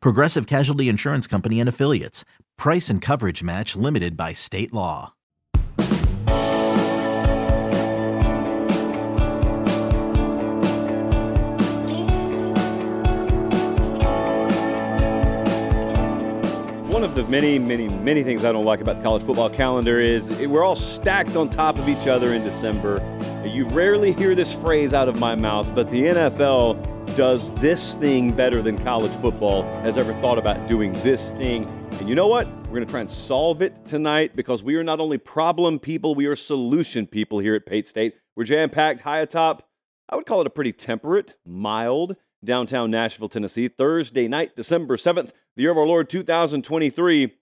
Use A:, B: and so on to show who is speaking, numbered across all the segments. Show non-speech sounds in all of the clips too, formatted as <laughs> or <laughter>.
A: Progressive Casualty Insurance Company and Affiliates. Price and coverage match limited by state law.
B: One of the many, many, many things I don't like about the college football calendar is we're all stacked on top of each other in December. You rarely hear this phrase out of my mouth, but the NFL does this thing better than college football has ever thought about doing this thing. And you know what? We're going to try and solve it tonight because we are not only problem people, we are solution people here at Pate State. We're jam packed high atop. I would call it a pretty temperate, mild downtown Nashville, Tennessee, Thursday night, December 7th, the year of our Lord 2023.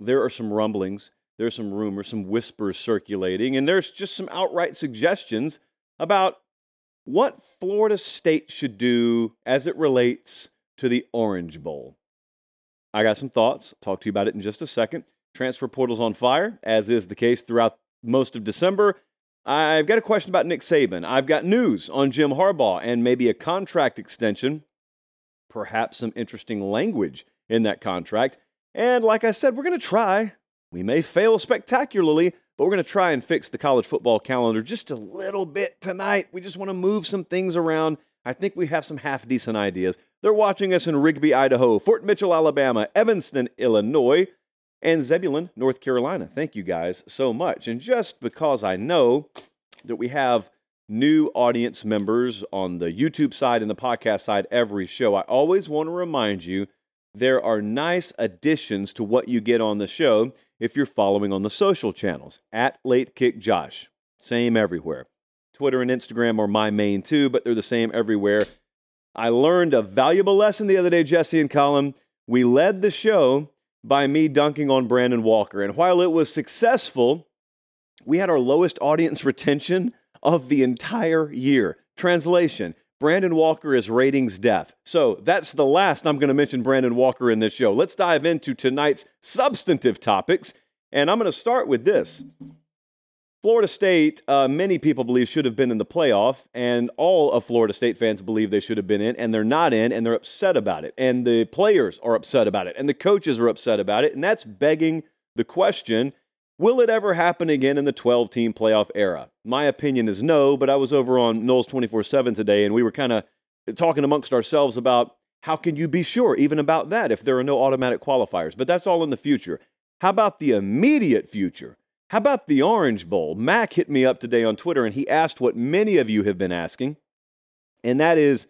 B: There are some rumblings, there's some rumors, some whispers circulating, and there's just some outright suggestions about what Florida State should do as it relates to the Orange Bowl. I got some thoughts. Talk to you about it in just a second. Transfer portal's on fire, as is the case throughout most of December. I've got a question about Nick Saban. I've got news on Jim Harbaugh and maybe a contract extension, perhaps some interesting language in that contract. And like I said, we're going to try. We may fail spectacularly, but we're going to try and fix the college football calendar just a little bit tonight. We just want to move some things around. I think we have some half decent ideas. They're watching us in Rigby, Idaho, Fort Mitchell, Alabama, Evanston, Illinois, and Zebulon, North Carolina. Thank you guys so much. And just because I know that we have new audience members on the YouTube side and the podcast side every show, I always want to remind you there are nice additions to what you get on the show if you're following on the social channels at Late Kick Josh. Same everywhere. Twitter and Instagram are my main too, but they're the same everywhere. I learned a valuable lesson the other day, Jesse and Colin. We led the show by me dunking on Brandon Walker. And while it was successful, we had our lowest audience <laughs> retention of the entire year. Translation Brandon Walker is ratings death. So that's the last I'm going to mention Brandon Walker in this show. Let's dive into tonight's substantive topics. And I'm going to start with this. Florida State, uh, many people believe should have been in the playoff, and all of Florida State fans believe they should have been in, and they're not in, and they're upset about it. And the players are upset about it, and the coaches are upset about it. And that's begging the question will it ever happen again in the 12 team playoff era? My opinion is no, but I was over on Noles 24 7 today, and we were kind of talking amongst ourselves about how can you be sure even about that if there are no automatic qualifiers? But that's all in the future. How about the immediate future? How about the Orange Bowl? Mac hit me up today on Twitter and he asked what many of you have been asking, and that is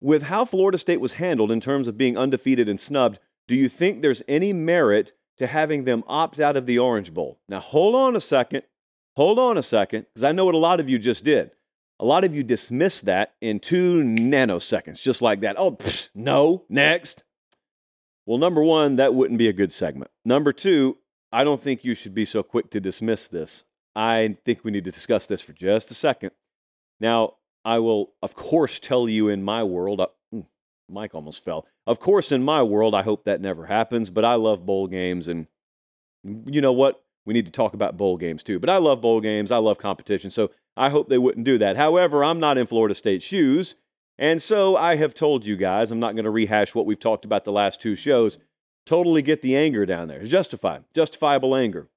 B: with how Florida State was handled in terms of being undefeated and snubbed, do you think there's any merit to having them opt out of the Orange Bowl. Now, hold on a second. Hold on a second, because I know what a lot of you just did. A lot of you dismissed that in two nanoseconds, just like that. Oh, pfft, no, next. Well, number one, that wouldn't be a good segment. Number two, I don't think you should be so quick to dismiss this. I think we need to discuss this for just a second. Now, I will, of course, tell you in my world, uh, Mike almost fell. Of course, in my world, I hope that never happens, but I love bowl games. And you know what? We need to talk about bowl games too. But I love bowl games. I love competition. So I hope they wouldn't do that. However, I'm not in Florida State shoes. And so I have told you guys, I'm not going to rehash what we've talked about the last two shows. Totally get the anger down there. Justified, justifiable anger.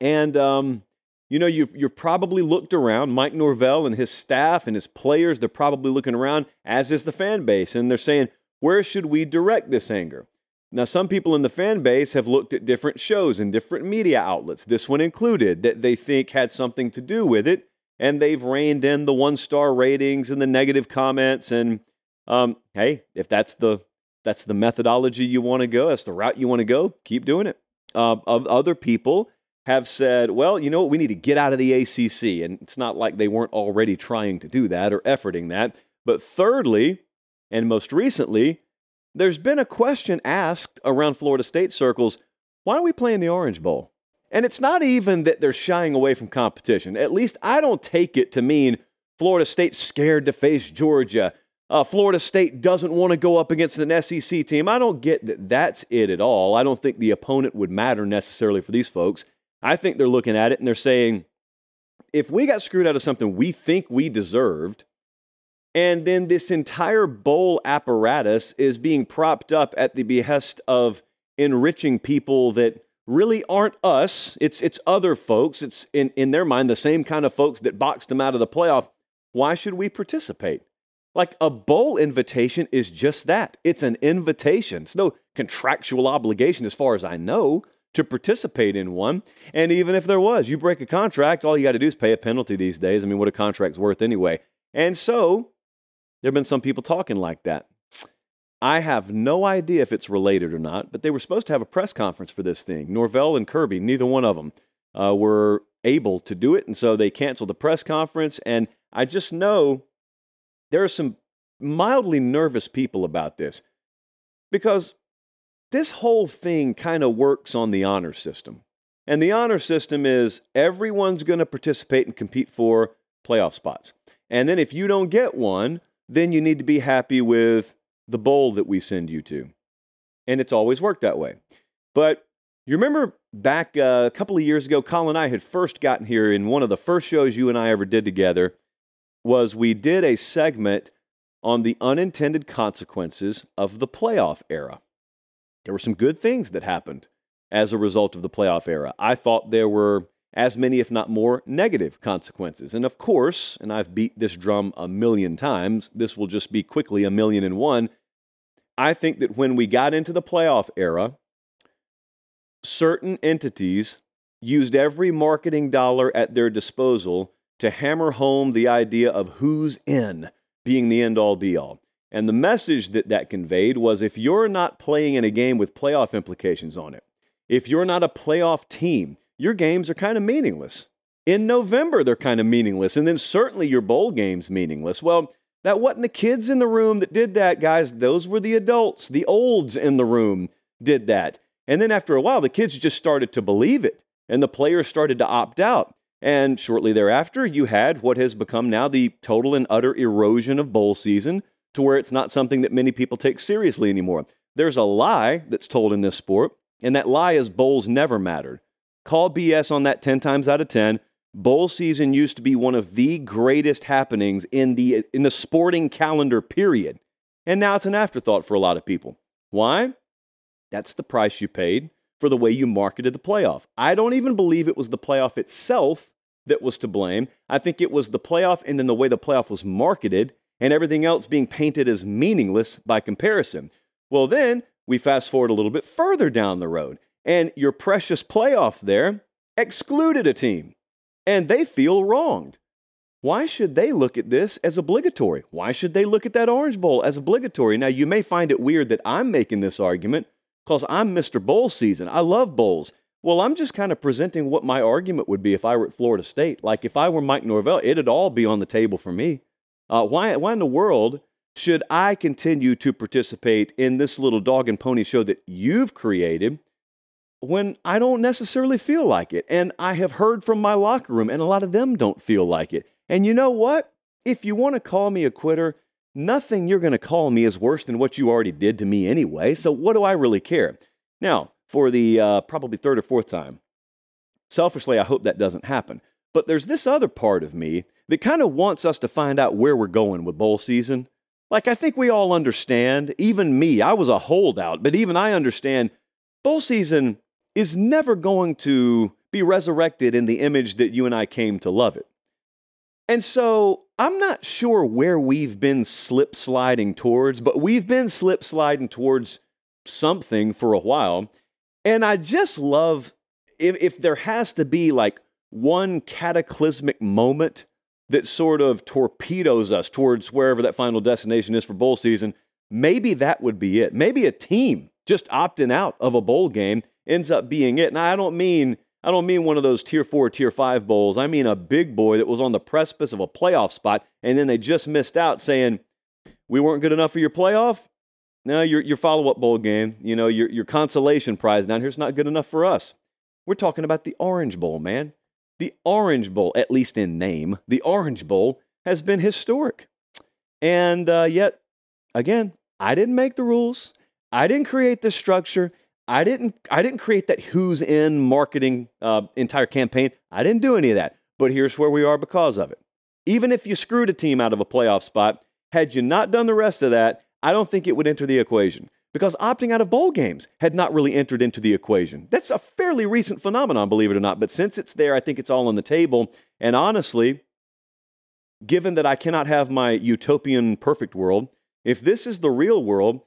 B: And, um, you know, you've, you've probably looked around. Mike Norvell and his staff and his players, they're probably looking around, as is the fan base, and they're saying, where should we direct this anger? Now, some people in the fan base have looked at different shows and different media outlets, this one included, that they think had something to do with it and they've rained in the one star ratings and the negative comments. And um, hey, if that's the that's the methodology you want to go, that's the route you want to go, keep doing it. Uh, of other people have said, well, you know what, we need to get out of the ACC, and it's not like they weren't already trying to do that or efforting that. But thirdly, and most recently, there's been a question asked around Florida State circles: Why are we playing the Orange Bowl? And it's not even that they're shying away from competition. At least I don't take it to mean Florida State's scared to face Georgia. Uh, Florida State doesn't want to go up against an SEC team. I don't get that that's it at all. I don't think the opponent would matter necessarily for these folks. I think they're looking at it and they're saying, if we got screwed out of something we think we deserved, and then this entire bowl apparatus is being propped up at the behest of enriching people that really aren't us. It's it's other folks. It's in, in their mind the same kind of folks that boxed them out of the playoff. Why should we participate? Like a bowl invitation is just that. It's an invitation. It's no contractual obligation, as far as I know, to participate in one. And even if there was, you break a contract, all you got to do is pay a penalty these days. I mean, what a contract's worth anyway. And so there have been some people talking like that. I have no idea if it's related or not, but they were supposed to have a press conference for this thing. Norvell and Kirby, neither one of them uh, were able to do it, and so they canceled the press conference. And I just know there are some mildly nervous people about this because this whole thing kind of works on the honor system. And the honor system is everyone's going to participate and compete for playoff spots. And then if you don't get one, then you need to be happy with the bowl that we send you to. And it's always worked that way. But you remember back uh, a couple of years ago, Colin and I had first gotten here in one of the first shows you and I ever did together was we did a segment on the unintended consequences of the playoff era. There were some good things that happened as a result of the playoff era. I thought there were as many, if not more, negative consequences. And of course, and I've beat this drum a million times, this will just be quickly a million and one. I think that when we got into the playoff era, certain entities used every marketing dollar at their disposal to hammer home the idea of who's in being the end all be all. And the message that that conveyed was if you're not playing in a game with playoff implications on it, if you're not a playoff team, your games are kind of meaningless. In November, they're kind of meaningless. And then certainly your bowl game's meaningless. Well, that wasn't the kids in the room that did that, guys. Those were the adults, the olds in the room did that. And then after a while, the kids just started to believe it, and the players started to opt out. And shortly thereafter, you had what has become now the total and utter erosion of bowl season to where it's not something that many people take seriously anymore. There's a lie that's told in this sport, and that lie is bowls never mattered. Call BS on that 10 times out of 10. Bowl season used to be one of the greatest happenings in the in the sporting calendar period. And now it's an afterthought for a lot of people. Why? That's the price you paid for the way you marketed the playoff. I don't even believe it was the playoff itself that was to blame. I think it was the playoff and then the way the playoff was marketed and everything else being painted as meaningless by comparison. Well, then we fast forward a little bit further down the road and your precious playoff there excluded a team, and they feel wronged. Why should they look at this as obligatory? Why should they look at that Orange Bowl as obligatory? Now, you may find it weird that I'm making this argument. because I'm Mr. Bowl season. I love bowls. Well, I'm just kind of presenting what my argument would be if I were at Florida State. Like if I were Mike Norvell, it'd all be on the table for me. Uh, why, why in the world should I continue to participate in this little dog and pony show that you've created when I don't necessarily feel like it? And I have heard from my locker room, and a lot of them don't feel like it. And you know what? If you want to call me a quitter, nothing you're going to call me is worse than what you already did to me anyway. So what do I really care? Now, for the uh, probably third or fourth time, selfishly, I hope that doesn't happen. But there's this other part of me that kind of wants us to find out where we're going with bowl season. Like, I think we all understand, even me, I was a holdout, but even I understand bowl season is never going to be resurrected in the image that you and I came to love it. And so I'm not sure where we've been slip sliding towards, but we've been slip sliding towards something for a while. And I just love if, if there has to be like one cataclysmic moment that sort of torpedoes us towards wherever that final destination is for bowl season, maybe that would be it. Maybe a team just opting out of a bowl game ends up being it. Now, I don't mean I don't mean one of those tier four, tier five bowls. I mean a big boy that was on the precipice of a playoff spot, and then they just missed out, saying we weren't good enough for your playoff. No, your your follow up bowl game, you know, your your consolation prize down here's not good enough for us. We're talking about the Orange Bowl, man. The Orange Bowl, at least in name, the Orange Bowl has been historic. And uh, yet, again, I didn't make the rules. I didn't create the structure. I didn't. I didn't create that who's in marketing uh, entire campaign. I didn't do any of that. But here's where we are because of it. Even if you screwed a team out of a playoff spot, had you not done the rest of that, I don't think it would enter the equation because opting out of bowl games had not really entered into the equation. That's a fairly recent phenomenon, believe it or not. But since it's there, I think it's all on the table. And honestly, given that I cannot have my utopian perfect world, if this is the real world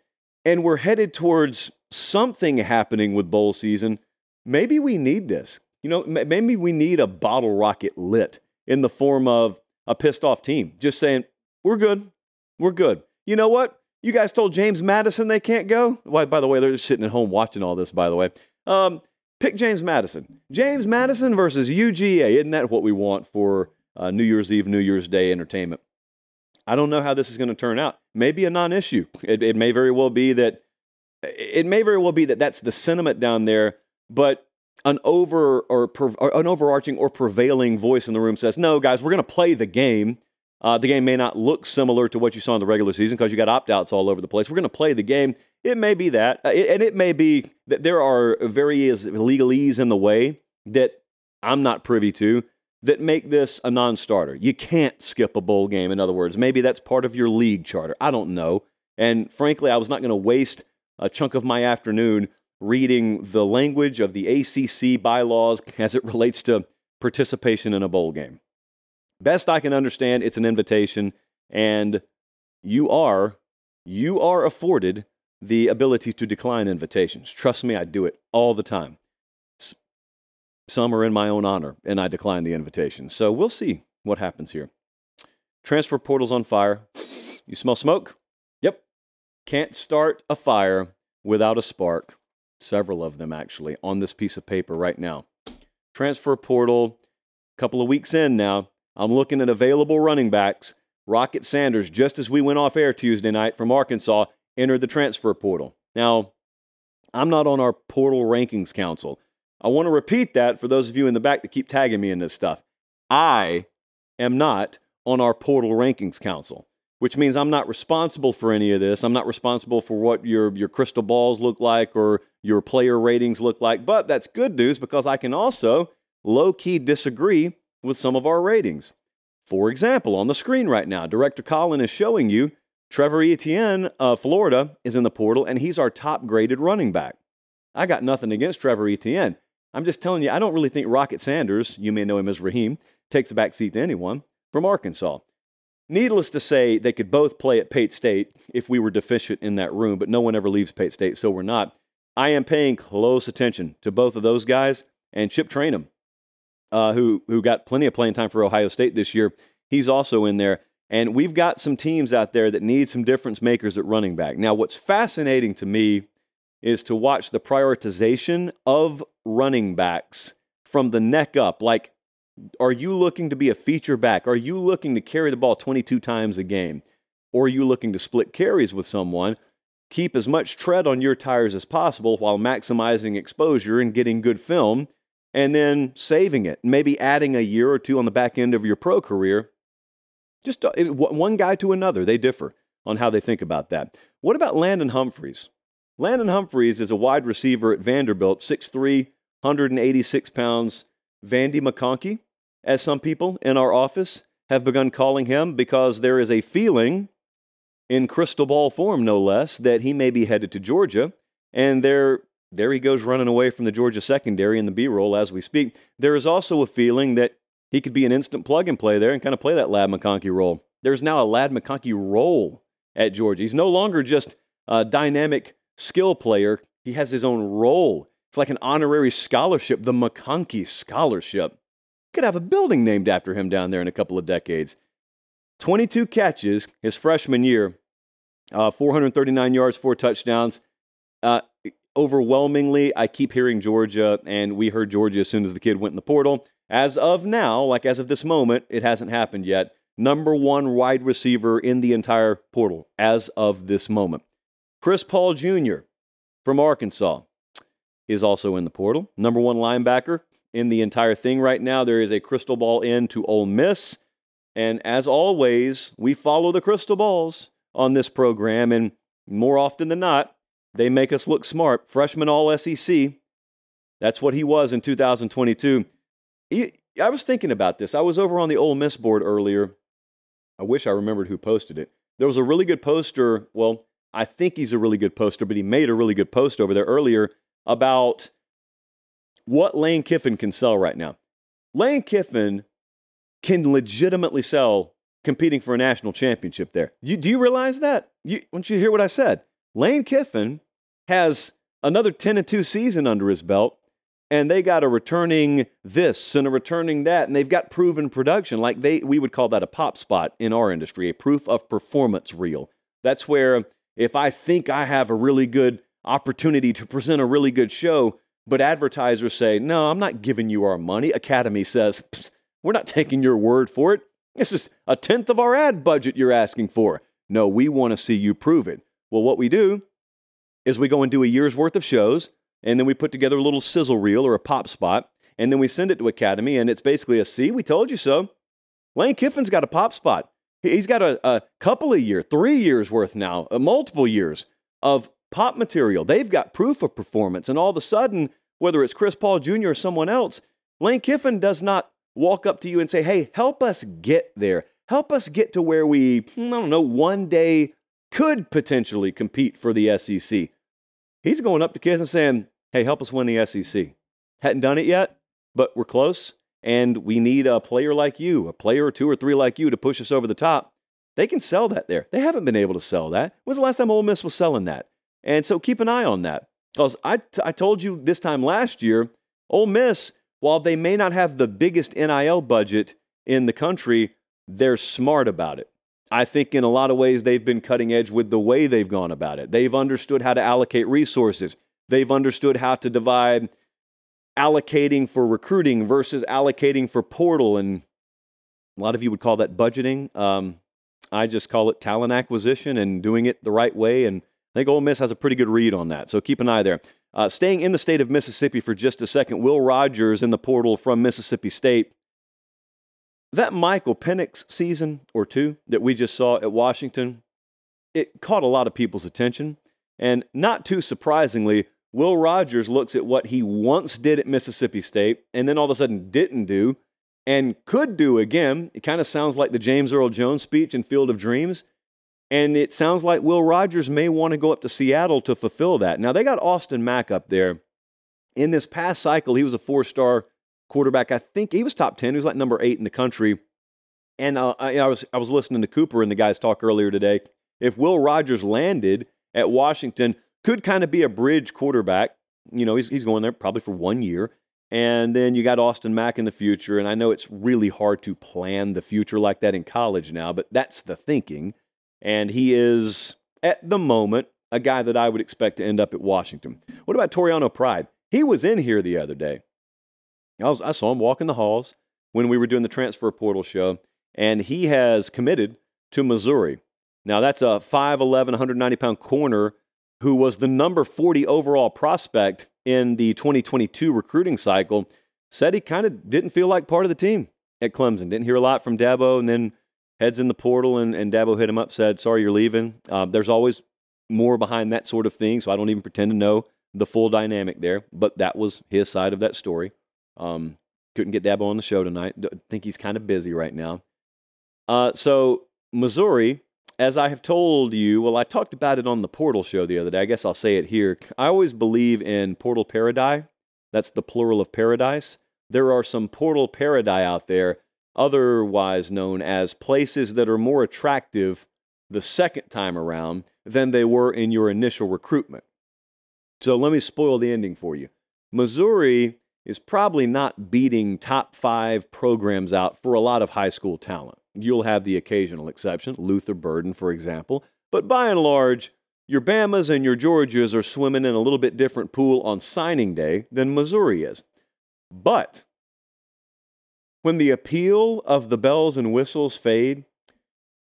B: and we're headed towards something happening with bowl season, maybe we need this. You know, maybe we need a bottle rocket lit in the form of a pissed off team just saying, we're good. We're good. You know what? You guys told James Madison they can't go. Why, by the way, they're just sitting at home watching all this, by the way. Um, pick James Madison. James Madison versus UGA. Isn't that what we want for uh, New Year's Eve, New Year's Day entertainment? I don't know how this is going to turn out. Maybe a non issue. It, it may very well be that. It may very well be that that's the sentiment down there, but an over or, or an overarching or prevailing voice in the room says, "No, guys, we're going to play the game. Uh, the game may not look similar to what you saw in the regular season because you got opt outs all over the place. We're going to play the game. It may be that, uh, it, and it may be that there are various legalese in the way that I'm not privy to that make this a non starter. You can't skip a bowl game, in other words. Maybe that's part of your league charter. I don't know. And frankly, I was not going to waste a chunk of my afternoon reading the language of the ACC bylaws as it relates to participation in a bowl game. Best I can understand, it's an invitation, and you are you are afforded the ability to decline invitations. Trust me, I do it all the time. Some are in my own honor, and I decline the invitation. So we'll see what happens here. Transfer portal's on fire. You smell smoke? Yep. Can't start a fire without a spark. Several of them, actually, on this piece of paper right now. Transfer portal, couple of weeks in now. I'm looking at available running backs. Rocket Sanders, just as we went off air Tuesday night from Arkansas, entered the transfer portal. Now, I'm not on our portal rankings council. I want to repeat that for those of you in the back that keep tagging me in this stuff. I am not on our portal rankings council, which means I'm not responsible for any of this. I'm not responsible for what your, your crystal balls look like or your player ratings look like. But that's good news because I can also low key disagree with some of our ratings. For example, on the screen right now, Director Colin is showing you Trevor Etienne of Florida is in the portal, and he's our top graded running back. I got nothing against Trevor Etienne. I'm just telling you, I don't really think Rocket Sanders, you may know him as Raheem, takes a back seat to anyone from Arkansas. Needless to say, they could both play at Pate State if we were deficient in that room, but no one ever leaves Pate State, so we're not. I am paying close attention to both of those guys and Chip Trayanum uh, who who got plenty of playing time for Ohio State this year. He's also in there, and we've got some teams out there that need some difference makers at running back. Now, what's fascinating to me is to watch the prioritization of running backs from the neck up. Like, are you looking to be a feature back? Are you looking to carry the ball 22 times a game? Or are you looking to split carries with someone? Keep as much tread on your tires as possible while maximizing exposure and getting good film, and then saving it. Maybe adding a year or two on the back end of your pro career. Just uh, one guy to another, they differ on how they think about that. What about London Humphreys? London Humphreys is a wide receiver at Vanderbilt, 6'3, 186 pounds. Vandy McConkey, as some people in our office have begun calling him because there is a feeling, in crystal ball form no less, that he may be headed to Georgia. And there, there he goes running away from the Georgia secondary in the B roll as we speak. There is also a feeling that he could be an instant plug and play there and kind of play that Ladd McConkey role. There's now a Ladd McConkey role at Georgia. He's no longer just a dynamic skill player, he has his own role. It's like an honorary scholarship, the McConkey Scholarship. Could have a building named after him down there in a couple of decades. 22 catches his freshman year, uh, 439 yards, four touchdowns. Uh, overwhelmingly, I keep hearing Georgia, and we heard Georgia as soon as the kid went in the portal. As of now, like as of this moment, it hasn't happened yet. Number one wide receiver in the entire portal as of this moment. Chris Paul Jr. from Arkansas is also in the portal. Number one linebacker in the entire thing right now. There is a crystal ball in to Ole Miss. And as always, we follow the crystal balls on this program. And more often than not, they make us look smart. Freshman All SEC. That's what he was in 2022. He, I was thinking about this. I was over on the Ole Miss board earlier. I wish I remembered who posted it. There was a really good poster. Well, I think he's a really good poster, but he made a really good post over there earlier about what Lane Kiffin can sell right now. Lane Kiffin can legitimately sell competing for a national championship there. You, do you realize that? You, don't you hear what I said? Lane Kiffin has another 10 and 2 season under his belt, and they got a returning this and a returning that, and they've got proven production. Like they, we would call that a pop spot in our industry, a proof of performance reel. That's where if I think I have a really good opportunity to present a really good show, but advertisers say, no, I'm not giving you our money. Academy says, we're not taking your word for it. This is a tenth of our ad budget you're asking for. No, we want to see you prove it. Well, what we do is we go and do a year's worth of shows, and then we put together a little sizzle reel or a pop spot, and then we send it to Academy, and it's basically a see, we told you so. Lane Kiffin's got a pop spot. He's got a, a couple of years, three years worth now, uh, multiple years of pop material. They've got proof of performance. And all of a sudden, whether it's Chris Paul Jr. or someone else, Lane Kiffin does not walk up to you and say, hey, help us get there. Help us get to where we, I don't know, one day could potentially compete for the SEC. He's going up to kids and saying, hey, help us win the SEC. Hadn't done it yet, but we're close and we need a player like you, a player or two or three like you to push us over the top. They can sell that there. They haven't been able to sell that. When's the last time Ole Miss was selling that? And so keep an eye on that. Because I, t- I told you this time last year, Ole Miss, while they may not have the biggest NIL budget in the country, they're smart about it. I think in a lot of ways they've been cutting edge with the way they've gone about it. They've understood how to allocate resources. They've understood how to divide allocating for recruiting versus allocating for portal. And a lot of you would call that budgeting. Um, I just call it talent acquisition and doing it the right way. And I think Ole Miss has a pretty good read on that. So keep an eye there. Uh, staying in the state of Mississippi for just a second, Will Rogers in the portal from Mississippi State. That Michael Penix season or two that we just saw at Washington, it caught a lot of people's attention. And not too surprisingly, Will Rogers looks at what he once did at Mississippi State and then all of a sudden didn't do and could do again. It kind of sounds like the James Earl Jones speech in Field of Dreams. And it sounds like Will Rogers may want to go up to Seattle to fulfill that. Now, they got Austin Mack up there. In this past cycle, he was a four star quarterback. I think he was top 10. He was like number eight in the country. And uh, I, I, was, I was listening to Cooper and the guys talk earlier today. If Will Rogers landed at Washington, could kind of be a bridge quarterback. You know, he's, he's going there probably for one year. And then you got Austin Mack in the future. And I know it's really hard to plan the future like that in college now, but that's the thinking. And he is, at the moment, a guy that I would expect to end up at Washington. What about Toriano Pride? He was in here the other day. I, was, I saw him walking the halls when we were doing the transfer portal show, and he has committed to Missouri. Now, that's a 5'11, 190 pound corner who was the number 40 overall prospect in the 2022 recruiting cycle. Said he kind of didn't feel like part of the team at Clemson. Didn't hear a lot from Dabo, and then heads in the portal, and, and Dabo hit him up, said, Sorry, you're leaving. Um, there's always more behind that sort of thing, so I don't even pretend to know the full dynamic there, but that was his side of that story. Um, couldn't get Dabo on the show tonight. I think he's kind of busy right now. Uh, so, Missouri, as I have told you, well, I talked about it on the Portal show the other day. I guess I'll say it here. I always believe in Portal Paradise. That's the plural of paradise. There are some Portal Paradise out there, otherwise known as places that are more attractive the second time around than they were in your initial recruitment. So let me spoil the ending for you. Missouri is probably not beating top five programs out for a lot of high school talent. You'll have the occasional exception, Luther Burden, for example, but by and large, your Bamas and your Georgias are swimming in a little bit different pool on signing day than Missouri is. But when the appeal of the bells and whistles fade,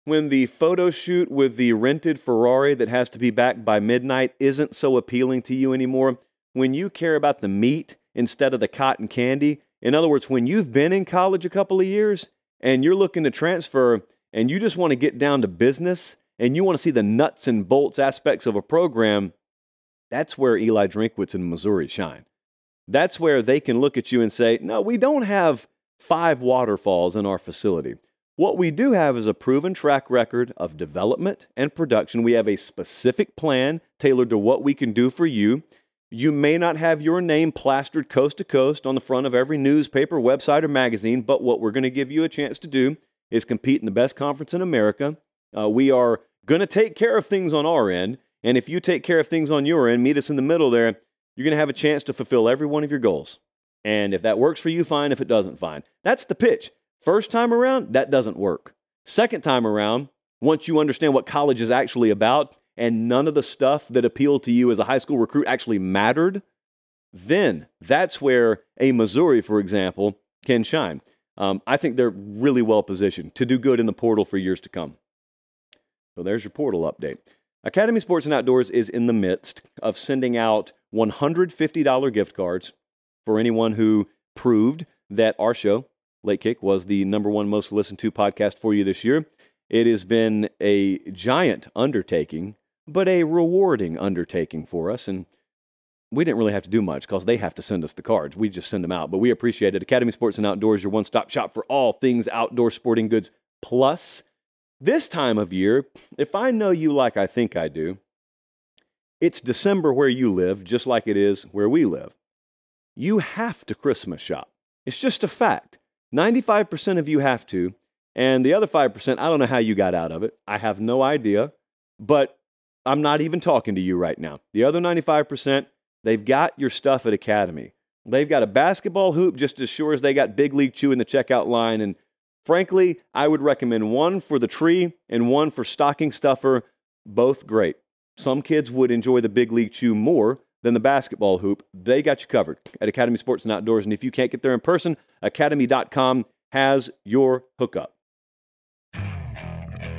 B: when the photo shoot with the rented Ferrari that has to be back by midnight isn't so appealing to you anymore, when you care about the meat instead of the cotton candy, in other words, when you've been in college a couple of years and you're looking to transfer and you just want to get down to business and you want to see the nuts and bolts aspects of a program, that's where Eli Drinkwitz and Missouri shine. That's where they can look at you and say, no, we don't have five waterfalls in our facility. What we do have is a proven track record of development and production. We have a specific plan tailored to what we can do for you. You may not have your name plastered coast to coast on the front of every newspaper, website, or magazine, but what we're going to give you a chance to do is compete in the best conference in America. Uh, we are going to take care of things on our end. And if you take care of things on your end, meet us in the middle there, you're going to have a chance to fulfill every one of your goals. And if that works for you, fine. If it doesn't, fine. That's the pitch. First time around, that doesn't work. Second time around, once you understand what college is actually about and none of the stuff that appealed to you as a high school recruit actually mattered, then that's where a Missouri, for example, can shine. Um, I think they're really well positioned to do good in the portal for years to come. So there's your portal update. Academy Sports and Outdoors is in the midst of sending out $150 gift cards for anyone who proved that our show Late Kick was the number one most listened to podcast for you this year. It has been a giant undertaking, but a rewarding undertaking for us. And we didn't really have to do much because they have to send us the cards. We just send them out. But we appreciate it. Academy Sports and Outdoors, your one stop shop for all things outdoor sporting goods. Plus, this time of year, if I know you like I think I do, it's December where you live, just like it is where we live. You have to Christmas shop. It's just a fact. 95% of you have to. And the other 5%, I don't know how you got out of it. I have no idea. But I'm not even talking to you right now. The other 95%, they've got your stuff at Academy. They've got a basketball hoop just as sure as they got Big League Chew in the checkout line. And frankly, I would recommend one for the tree and one for stocking stuffer. Both great. Some kids would enjoy the Big League Chew more than the basketball hoop. They got you covered at Academy Sports and Outdoors. And if you can't get there in person, academy.com has your hookup.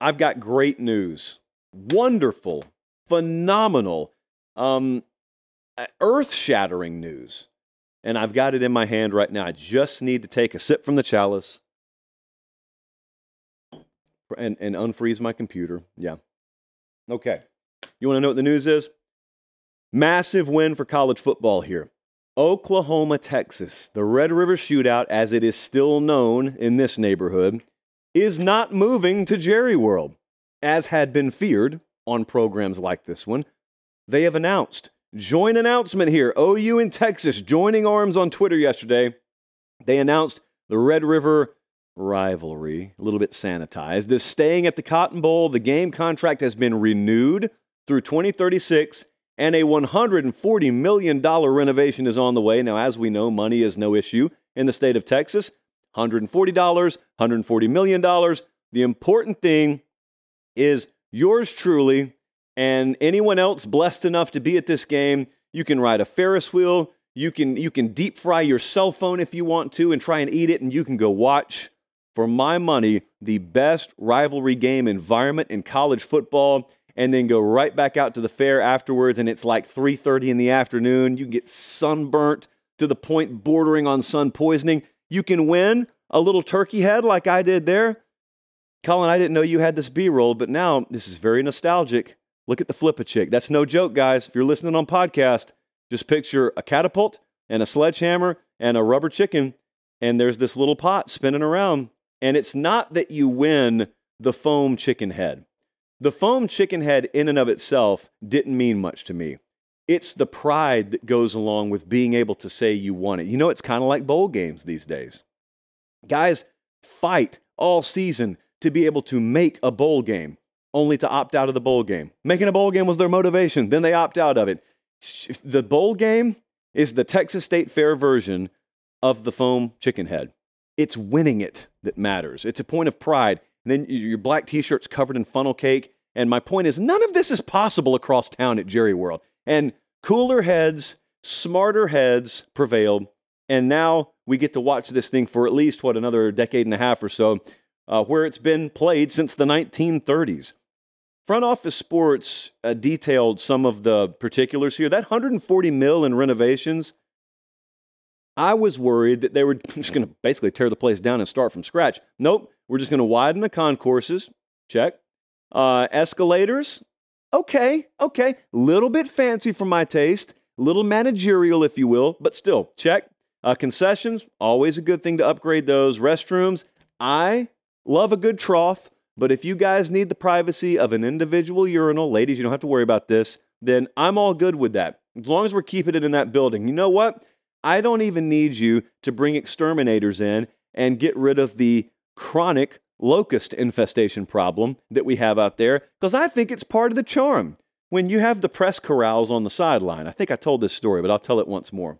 B: I've got great news. Wonderful, phenomenal, um, earth shattering news. And I've got it in my hand right now. I just need to take a sip from the chalice and, and unfreeze my computer. Yeah. Okay. You want to know what the news is? Massive win for college football here. Oklahoma, Texas, the Red River Shootout, as it is still known in this neighborhood, is not moving to Jerry World, as had been feared on programs like this one. They have announced, joint announcement here OU in Texas joining arms on Twitter yesterday. They announced the Red River rivalry, a little bit sanitized, is staying at the Cotton Bowl. The game contract has been renewed through 2036, and a $140 million renovation is on the way. Now, as we know, money is no issue in the state of Texas. $140, $140 million. The important thing is yours truly and anyone else blessed enough to be at this game. You can ride a Ferris wheel. You can, you can deep fry your cell phone if you want to and try and eat it, and you can go watch, for my money, the best rivalry game environment in college football and then go right back out to the fair afterwards and it's like 3:30 in the afternoon you can get sunburnt to the point bordering on sun poisoning you can win a little turkey head like I did there. Colin, I didn't know you had this B roll, but now this is very nostalgic. Look at the flip a chick. That's no joke, guys. If you're listening on podcast, just picture a catapult and a sledgehammer and a rubber chicken, and there's this little pot spinning around. And it's not that you win the foam chicken head. The foam chicken head, in and of itself, didn't mean much to me. It's the pride that goes along with being able to say you won it. You know, it's kind of like bowl games these days. Guys fight all season to be able to make a bowl game, only to opt out of the bowl game. Making a bowl game was their motivation, then they opt out of it. The bowl game is the Texas State Fair version of the foam chicken head. It's winning it that matters. It's a point of pride. And then your black t shirt's covered in funnel cake. And my point is, none of this is possible across town at Jerry World. And cooler heads, smarter heads prevailed. And now we get to watch this thing for at least, what, another decade and a half or so, uh, where it's been played since the 1930s. Front Office Sports uh, detailed some of the particulars here. That 140 mil in renovations, I was worried that they were <laughs> just going to basically tear the place down and start from scratch. Nope, we're just going to widen the concourses. Check. Uh, escalators, okay, okay, little bit fancy for my taste, little managerial, if you will, but still, check. Uh, concessions, always a good thing to upgrade those. Restrooms, I love a good trough, but if you guys need the privacy of an individual urinal, ladies, you don't have to worry about this, then I'm all good with that. As long as we're keeping it in that building. You know what? I don't even need you to bring exterminators in and get rid of the chronic locust infestation problem that we have out there because I think it's part of the charm. When you have the press corrals on the sideline, I think I told this story, but I'll tell it once more.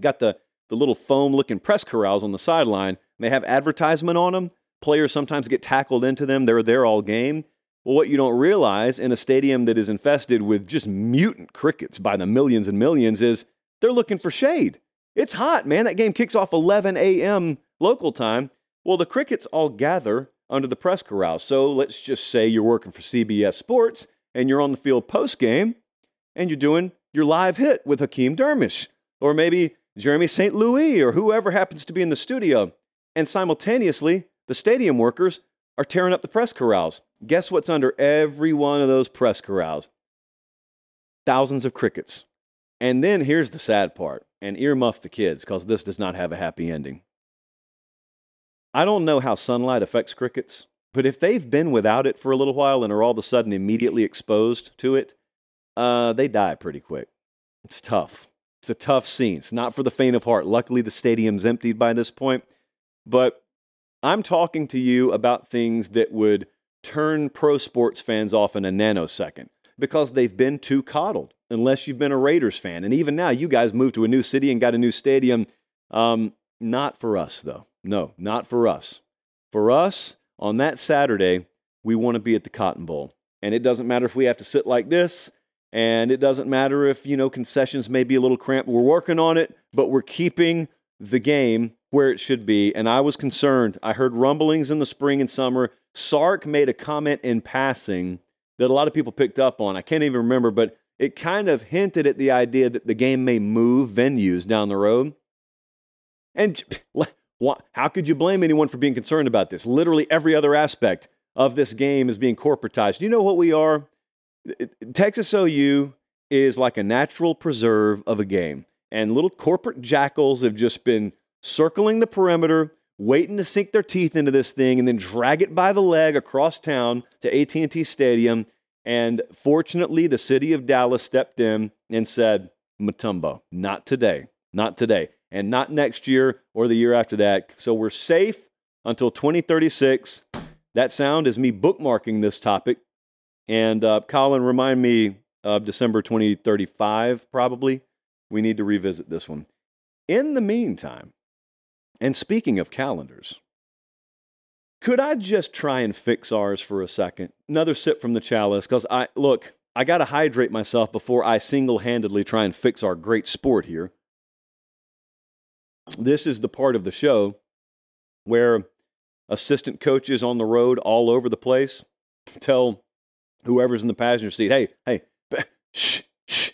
B: Got the, the little foam looking press corrals on the sideline, they have advertisement on them. Players sometimes get tackled into them, they're there all game. Well, what you don't realize in a stadium that is infested with just mutant crickets by the millions and millions is they're looking for shade. It's hot, man. That game kicks off 11 a.m. local time. Well, the crickets all gather under the press corral. So let's just say you're working for CBS Sports and you're on the field post game and you're doing your live hit with Hakeem Dermish or maybe Jeremy St. Louis or whoever happens to be in the studio. And simultaneously, the stadium workers are tearing up the press corrals. Guess what's under every one of those press corrals? Thousands of crickets. And then here's the sad part, and earmuff the kids because this does not have a happy ending. I don't know how sunlight affects crickets, but if they've been without it for a little while and are all of a sudden immediately exposed to it, uh, they die pretty quick. It's tough. It's a tough scene. It's not for the faint of heart. Luckily, the stadium's emptied by this point. But I'm talking to you about things that would turn pro sports fans off in a nanosecond because they've been too coddled, unless you've been a Raiders fan. And even now, you guys moved to a new city and got a new stadium. Um, not for us, though. No, not for us. For us, on that Saturday, we want to be at the Cotton Bowl. And it doesn't matter if we have to sit like this, and it doesn't matter if, you know, concessions may be a little cramped. We're working on it, but we're keeping the game where it should be. And I was concerned. I heard rumblings in the spring and summer. Sark made a comment in passing that a lot of people picked up on. I can't even remember, but it kind of hinted at the idea that the game may move venues down the road. And <laughs> how could you blame anyone for being concerned about this? Literally every other aspect of this game is being corporatized. You know what we are? Texas OU is like a natural preserve of a game. And little corporate jackals have just been circling the perimeter, waiting to sink their teeth into this thing and then drag it by the leg across town to AT&T Stadium. And fortunately, the city of Dallas stepped in and said, "Mutombo, not today, not today and not next year or the year after that. So we're safe until 2036. That sound is me bookmarking this topic. And uh, Colin, remind me of December 2035, probably. We need to revisit this one. In the meantime, and speaking of calendars, could I just try and fix ours for a second? Another sip from the chalice, because I look, I got to hydrate myself before I single handedly try and fix our great sport here this is the part of the show where assistant coaches on the road all over the place tell whoever's in the passenger seat, hey, hey, shh, shh.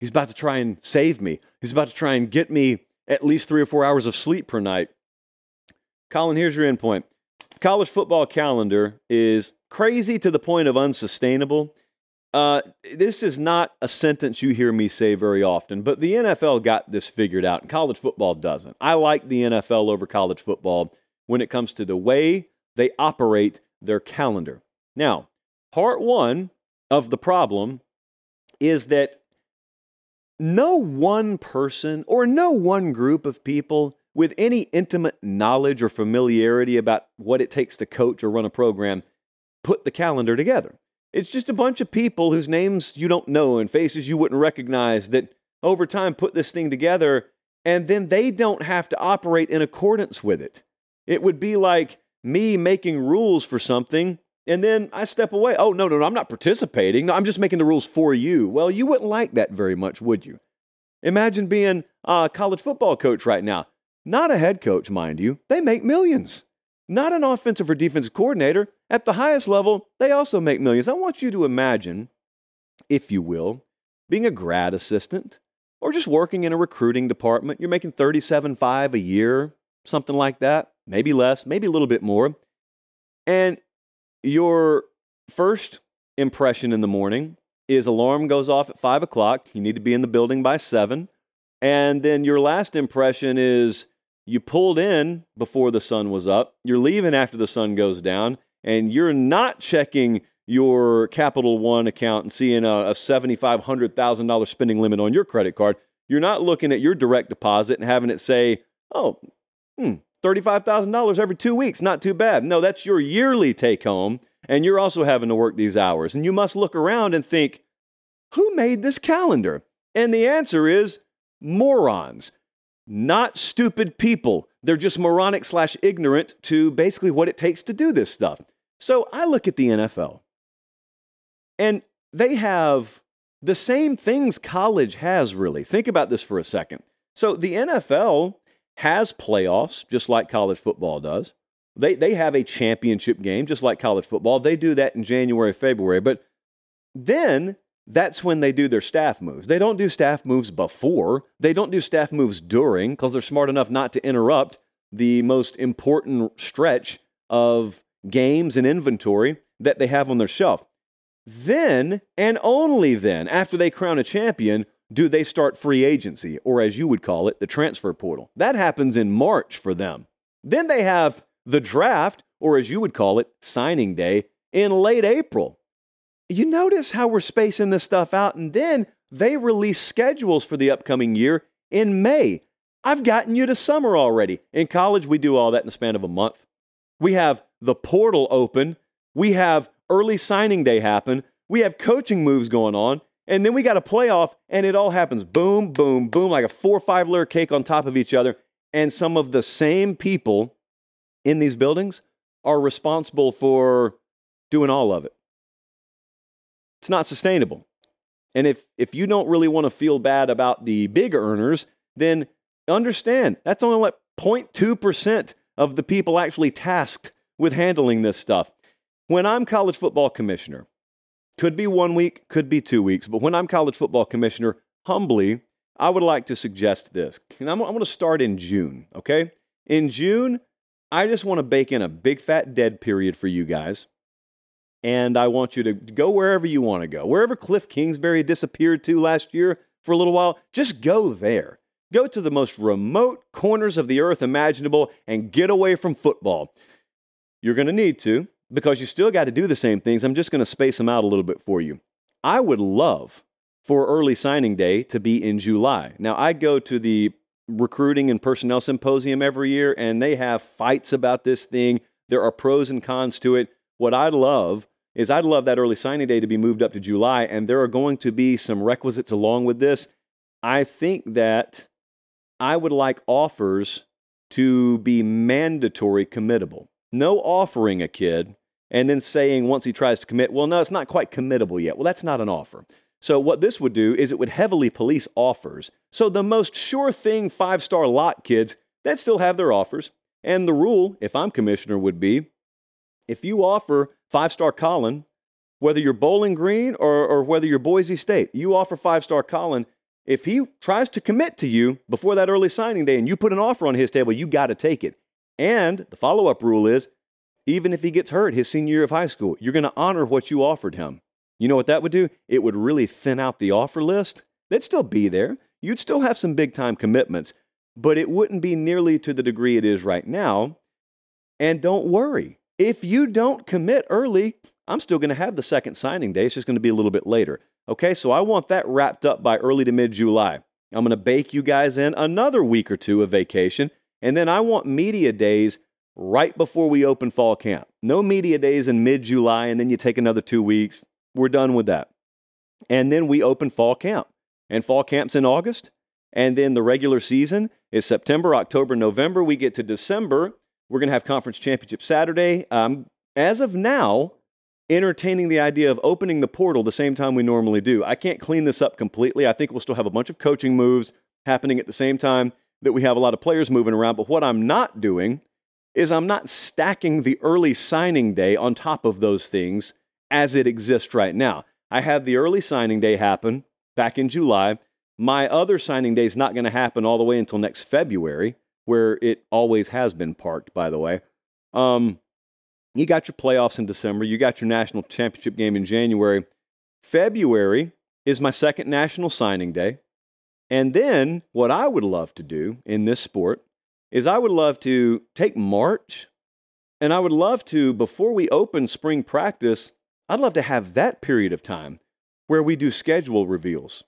B: He's about to try and save me. He's about to try and get me at least three or four hours of sleep per night. Colin, here's your endpoint. College football calendar is crazy to the point of unsustainable. Uh, this is not a sentence you hear me say very often, but the NFL got this figured out, and college football doesn't. I like the NFL over college football when it comes to the way they operate their calendar. Now, part one of the problem is that no one person or no one group of people with any intimate knowledge or familiarity about what it takes to coach or run a program put the calendar together. It's just a bunch of people whose names you don't know and faces you wouldn't recognize that over time put this thing together and then they don't have to operate in accordance with it. It would be like me making rules for something and then I step away. Oh, no, no, no, I'm not participating. No, I'm just making the rules for you. Well, you wouldn't like that very much, would you? Imagine being a college football coach right now. Not a head coach, mind you. They make millions. Not an offensive or defensive coordinator. At the highest level, they also make millions. I want you to imagine, if you will, being a grad assistant or just working in a recruiting department. You're making 37.5 a year, something like that, maybe less, maybe a little bit more. And your first impression in the morning is alarm goes off at five o'clock. You need to be in the building by seven. And then your last impression is you pulled in before the sun was up, you're leaving after the sun goes down, and you're not checking your Capital One account and seeing a, a $7,500, $1,000 spending limit on your credit card. You're not looking at your direct deposit and having it say, oh, hmm, $35,000 every two weeks, not too bad. No, that's your yearly take home, and you're also having to work these hours. And you must look around and think, who made this calendar? And the answer is morons not stupid people. They're just moronic slash ignorant to basically what it takes to do this stuff. So I look at the NFL and they have the same things college has, really. Think about this for a second. So the NFL has playoffs, just like college football does. They, they have a championship game, just like college football. They do that in January, February. But then that's when they do their staff moves. They don't do staff moves before, they don't do staff moves during because they're smart enough not to interrupt the most important stretch of games and inventory that they have on their shelf. Then, and only then, after they crown a champion, do they start free agency, or as you would call it, the transfer portal. That happens in March for them. Then they have the draft, or as you would call it, signing day, in late April you notice how we're spacing this stuff out, and then they release schedules for the upcoming year in May. I've gotten you to summer already. In college, we do all that in the span of a month. We have the portal open. We have early signing day happen. We have coaching moves going on. And then we got a playoff, and it all happens boom, boom, boom, like a four or five layer cake on top of each other. And some of the same people in these buildings are responsible for doing all of it. It's not sustainable. And if, if you don't really want to feel bad about the big earners, then understand that's only like 0.2% of the people actually tasked with handling this stuff. When I'm college football commissioner, could be one week, could be two weeks, but when I'm college football commissioner, humbly, I would like to suggest this. And I'm, I'm going to start in June, okay? In June, I just want to bake in a big fat dead period for you guys. And I want you to go wherever you want to go. Wherever Cliff Kingsbury disappeared to last year for a little while, just go there. Go to the most remote corners of the earth imaginable and get away from football. You're going to need to because you still got to do the same things. I'm just going to space them out a little bit for you. I would love for early signing day to be in July. Now, I go to the recruiting and personnel symposium every year, and they have fights about this thing. There are pros and cons to it. What I'd love is I'd love that early signing day to be moved up to July, and there are going to be some requisites along with this. I think that I would like offers to be mandatory committable. No offering a kid and then saying once he tries to commit, well, no, it's not quite committable yet. Well, that's not an offer. So, what this would do is it would heavily police offers. So, the most sure thing five star lot kids, that still have their offers. And the rule, if I'm commissioner, would be if you offer five star Colin, whether you're Bowling Green or, or whether you're Boise State, you offer five star Colin. If he tries to commit to you before that early signing day and you put an offer on his table, you got to take it. And the follow up rule is even if he gets hurt his senior year of high school, you're going to honor what you offered him. You know what that would do? It would really thin out the offer list. They'd still be there. You'd still have some big time commitments, but it wouldn't be nearly to the degree it is right now. And don't worry, if you don't commit early, I'm still going to have the second signing day. It's just going to be a little bit later. Okay, so I want that wrapped up by early to mid July. I'm going to bake you guys in another week or two of vacation. And then I want media days right before we open fall camp. No media days in mid July, and then you take another two weeks. We're done with that. And then we open fall camp. And fall camp's in August. And then the regular season is September, October, November. We get to December. We're going to have conference championship Saturday. Um, as of now, entertaining the idea of opening the portal the same time we normally do. I can't clean this up completely. I think we'll still have a bunch of coaching moves happening at the same time that we have a lot of players moving around. But what I'm not doing is I'm not stacking the early signing day on top of those things as it exists right now. I had the early signing day happen back in July. My other signing day is not going to happen all the way until next February, where it always has been parked, by the way. Um, you got your playoffs in December, you got your national championship game in January. February is my second national signing day. And then what I would love to do in this sport is I would love to take March and I would love to, before we open spring practice, I'd love to have that period of time where we do schedule reveals.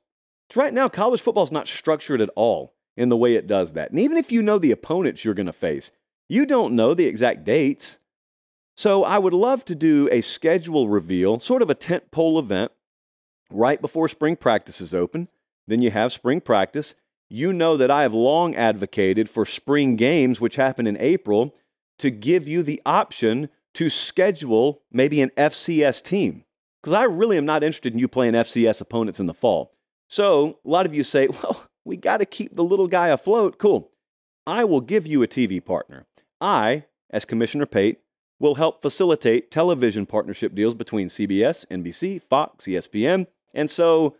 B: Right now, college football is not structured at all in the way it does that. And even if you know the opponents you're going to face, you don't know the exact dates. So I would love to do a schedule reveal, sort of a tent pole event, right before spring practice is open. Then you have spring practice you know that I have long advocated for spring games, which happen in April, to give you the option to schedule maybe an FCS team. Because I really am not interested in you playing FCS opponents in the fall. So a lot of you say, <laughs> well, we got to keep the little guy afloat. Cool. I will give you a TV partner. I, as Commissioner Pate, will help facilitate television partnership deals between CBS, NBC, Fox, ESPN. And so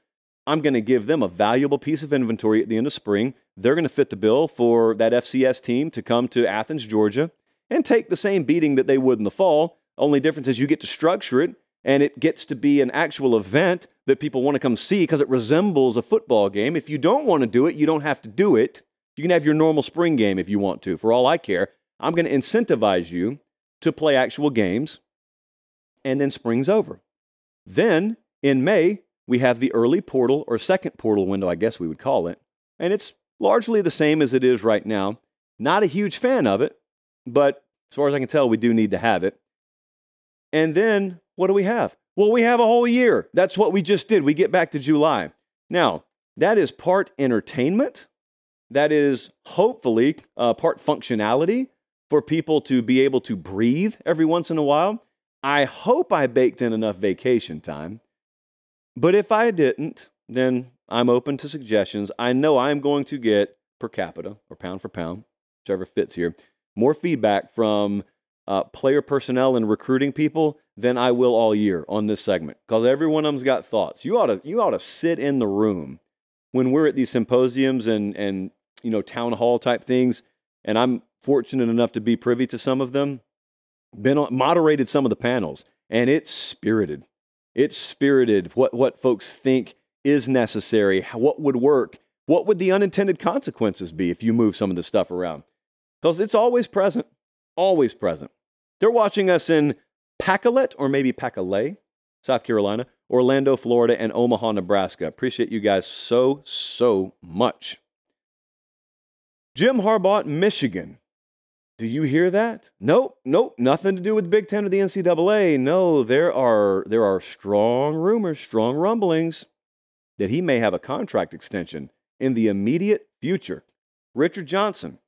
B: I'm going to give them a valuable piece of inventory at the end of spring. They're going to fit the bill for that FCS team to come to Athens, Georgia, and take the same beating that they would in the fall. Only difference is you get to structure it and it gets to be an actual event that people want to come see because it resembles a football game. If you don't want to do it, you don't have to do it. You can have your normal spring game if you want to. For all I care, I'm going to incentivize you to play actual games, and then spring's over. Then in May, we have the early portal or second portal window, I guess we would call it. And it's largely the same as it is right now. Not a huge fan of it, but As far as I can tell, we do need to have it. And then what do we have? Well, we have a whole year. That's what we just did. We get back to July. Now, that is part entertainment. That is hopefully uh, part functionality for people to be able to breathe every once in a while. I hope I baked in enough vacation time. But if I didn't, then I'm open to suggestions. I know I'm going to get per capita or pound for pound, whichever fits here, more feedback from uh, player personnel and recruiting people than I will all year on this segment because every one of them's got thoughts. You ought to you ought to sit in the room when we're at these symposiums and and you know town hall type things, and I'm fortunate enough to be privy to some of them. Been on, moderated some of the panels, and it's spirited. It's spirited. What what folks think is necessary, what would work, what would the unintended consequences be if you move some of this stuff around? Because it's always present, always present. They're watching us in Pacolet or maybe Pacolet, South Carolina, Orlando, Florida, and Omaha, Nebraska. Appreciate you guys so, so much. Jim Harbaugh, Michigan. Do you hear that? Nope, nope, nothing to do with Big Ten or the NCAA. No, there are there are strong rumors, strong rumblings that he may have a contract extension in the immediate future. Richard Johnson,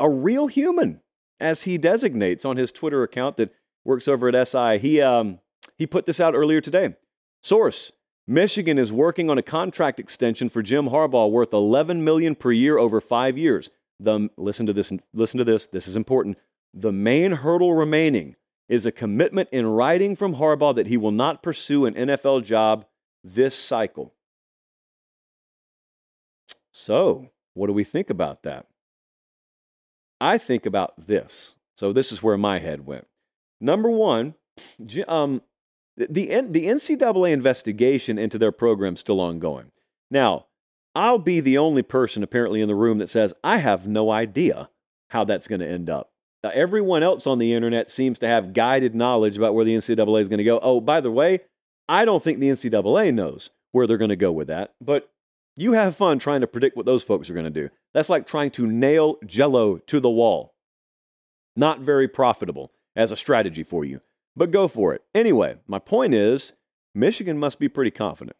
B: a real human, as he designates on his Twitter account that works over at SI, he, um, he put this out earlier today. Source Michigan is working on a contract extension for Jim Harbaugh worth 11 million per year over 5 years. The listen to this listen to this. This is important. The main hurdle remaining is a commitment in writing from Harbaugh that he will not pursue an NFL job this cycle. So, what do we think about that? I think about this. So, this is where my head went. Number one, um, the, the NCAA investigation into their program still ongoing. Now, I'll be the only person apparently in the room that says, I have no idea how that's going to end up. Now, everyone else on the internet seems to have guided knowledge about where the NCAA is going to go. Oh, by the way, I don't think the NCAA knows where they're going to go with that, but you have fun trying to predict what those folks are going to do. That's like trying to nail jello to the wall. Not very profitable as a strategy for you, but go for it. Anyway, my point is Michigan must be pretty confident.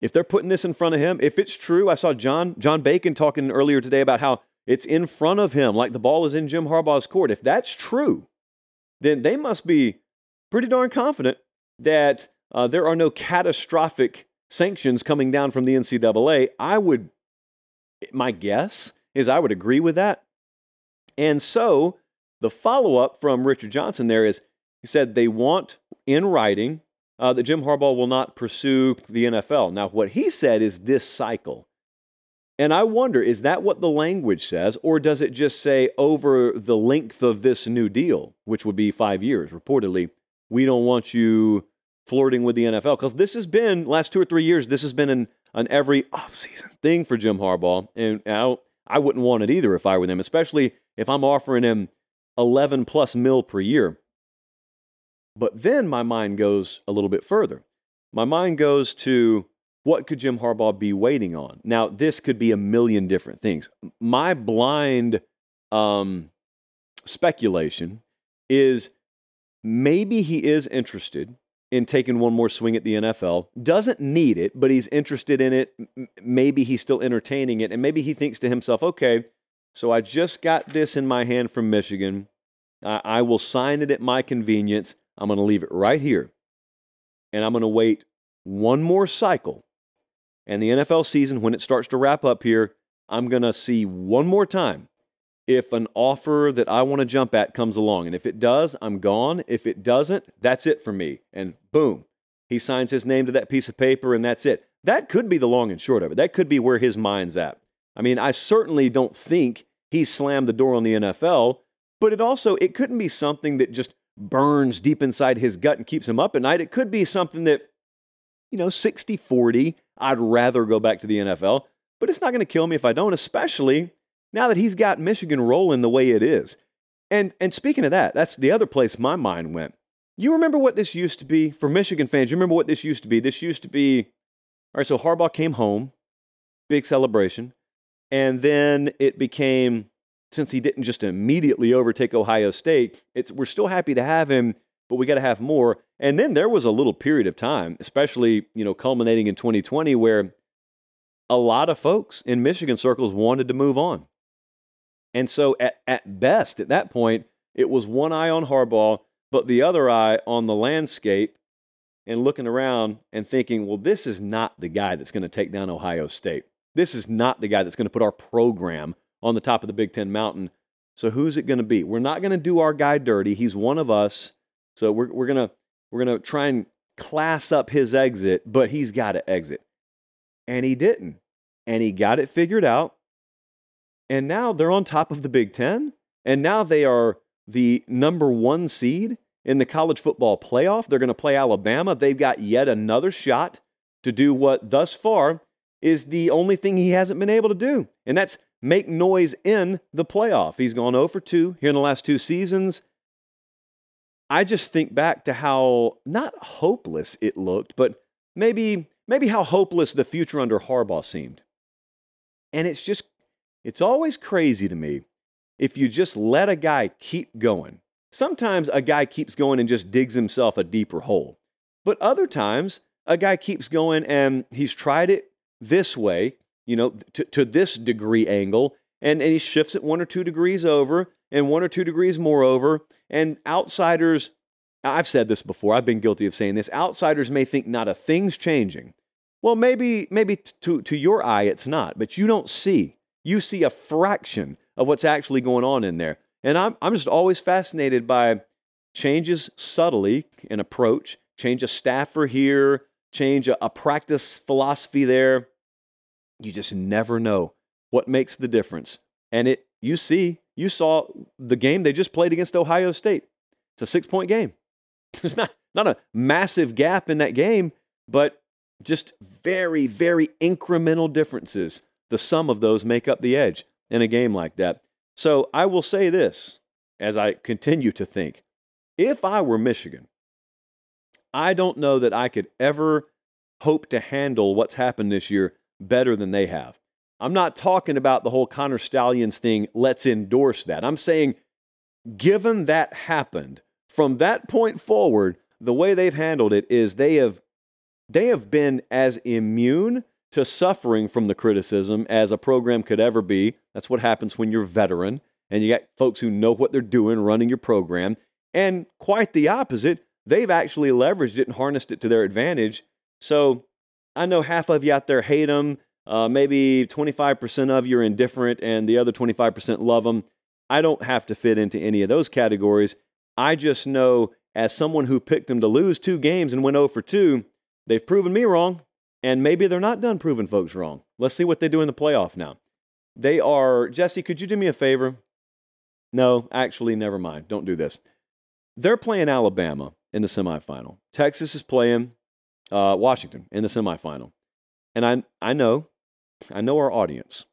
B: If they're putting this in front of him, if it's true, I saw John John Bacon talking earlier today about how it's in front of him like the ball is in Jim Harbaugh's court. If that's true, then they must be pretty darn confident that uh, there are no catastrophic sanctions coming down from the NCAA, I would, my guess is I would agree with that. And so the follow up from Richard Johnson there is he said they want in writing uh, that Jim Harbaugh will not pursue the NFL. Now, what he said is this cycle. And I wonder, is that what the language says, or does it just say over the length of this new deal, which would be five years, reportedly, we don't want you flirting with the NFL because this has been last two or three years. This has been an an every offseason thing for Jim Harbaugh, and I, I wouldn't want it either if I were them, especially if I'm offering him 11 plus mil per year. But then my mind goes a little bit further. My mind goes to what could Jim Harbaugh be waiting on? Now, this could be a million different things. My blind um, speculation is maybe he is interested in taking one more swing at the NFL. Doesn't need it, but he's interested in it. Maybe he's still entertaining it. And maybe he thinks to himself, okay, so I just got this in my hand from Michigan. I, I will sign it at my convenience. I'm going to leave it right here. And I'm going to wait one more cycle. And the NFL season, when it starts to wrap up here, I'm going to see one more time if an offer that I want to jump at comes along. And if it does, I'm gone. If it doesn't, that's it for me. And boom, he signs his name to that piece of paper and that's it. That could be the long and short of it. That could be where his mind's at. I mean, I certainly don't think he slammed the door on the NFL, but it also it couldn't be something that just burns deep inside his gut and keeps him up at night. It could be something that you know, 60-40, I'd rather go back to the NFL, but it's not going to kill me if I don't, especially now that he's got Michigan rolling the way it is. And, and speaking of that, that's the other place my mind went. You remember what this used to be for Michigan fans? You remember what this used to be? This used to be, all right, so Harbaugh came home, big celebration, and then it became, since he didn't just immediately overtake Ohio State, it's we're still happy to have him, but we got to have more. And then there was a little period of time, especially you know culminating in 2020, where a lot of folks in Michigan circles wanted to move on. And so at, at best, at that point, it was one eye on Harbaugh, but the other eye on the landscape and looking around and thinking, well, this is not the guy that's going to take down Ohio State. This is not the guy that's going to put our program on the top of the Big Ten mountain. So who's it going to be? We're not going to do our guy dirty. He's one of us. So we're, we're going to we're going to try and class up his exit, but he's got to exit. And he didn't. And he got it figured out. And now they're on top of the Big Ten. And now they are the number one seed in the college football playoff. They're going to play Alabama. They've got yet another shot to do what thus far is the only thing he hasn't been able to do, and that's make noise in the playoff. He's gone 0 for 2 here in the last two seasons. I just think back to how not hopeless it looked, but maybe maybe how hopeless the future under Harbaugh seemed. And it's just it's always crazy to me if you just let a guy keep going. Sometimes a guy keeps going and just digs himself a deeper hole. But other times a guy keeps going and he's tried it this way, you know, to, to this degree angle, and, and he shifts it one or two degrees over and one or two degrees more over. And outsiders, I've said this before, I've been guilty of saying this, outsiders may think not a thing's changing. Well, maybe, maybe to, to your eye it's not, but you don't see. You see a fraction of what's actually going on in there. And I'm, I'm just always fascinated by changes subtly in approach, change a staffer here, change a, a practice philosophy there. You just never know what makes the difference. And it, you see, you saw the game they just played against Ohio State. It's a six point game. <laughs> It's not, not a massive gap in that game, but just very, very incremental differences. The sum of those make up the edge in a game like that. So I will say this as I continue to think if I were Michigan, I don't know that I could ever hope to handle what's happened this year better than they have. I'm not talking about the whole Connor Stalions thing, let's endorse that. I'm saying, given that happened, from that point forward, the way they've handled it is they have they have been as immune to suffering from the criticism as a program could ever be. That's what happens when you're veteran and you got folks who know what they're doing running your program. And quite the opposite, they've actually leveraged it and harnessed it to their advantage. So I know half of you out there hate them. Uh, maybe 25% of you are indifferent and the other 25% love them. I don't have to fit into any of those categories. I just know as someone who picked them to lose two games and went 0 for 2, they've proven me wrong. And maybe they're not done proving folks wrong. Let's see what they do in the playoff now. They are, Jesse, could you do me a favor? No, actually, never mind. Don't do this. They're playing Alabama in the semifinal. Texas is playing uh, Washington in the semifinal. And I, I know, I know our audience.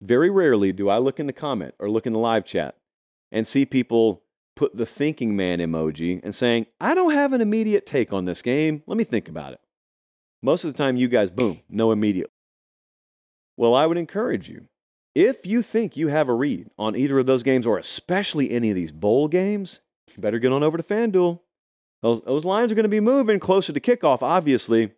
B: Very rarely do I look in the comment or look in the live chat and see people put the thinking man emoji and saying, I don't have an immediate take on this game. Let me think about it. Most of the time, you guys, boom, no immediate. Well, I would encourage you, if you think you have a read on either of those games or especially any of these bowl games, you better get on over to FanDuel. Those, those lines are going to be moving closer to kickoff, obviously,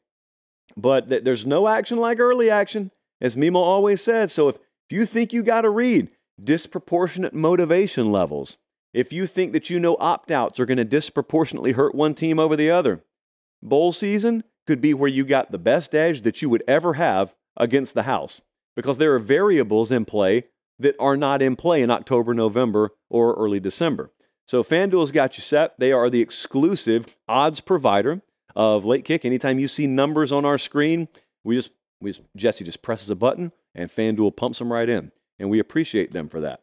B: but th- there's no action like early action, as Mimo always said. So if, if you think you got to read disproportionate motivation levels, if you think that you know opt outs are going to disproportionately hurt one team over the other, bowl season could be where you got the best edge that you would ever have against the house because there are variables in play that are not in play in October, November, or early December. So FanDuel's got you set. They are the exclusive odds provider of late kick. Anytime you see numbers on our screen, we just, we just Jesse just presses a button and FanDuel pumps them right in. And we appreciate them for that.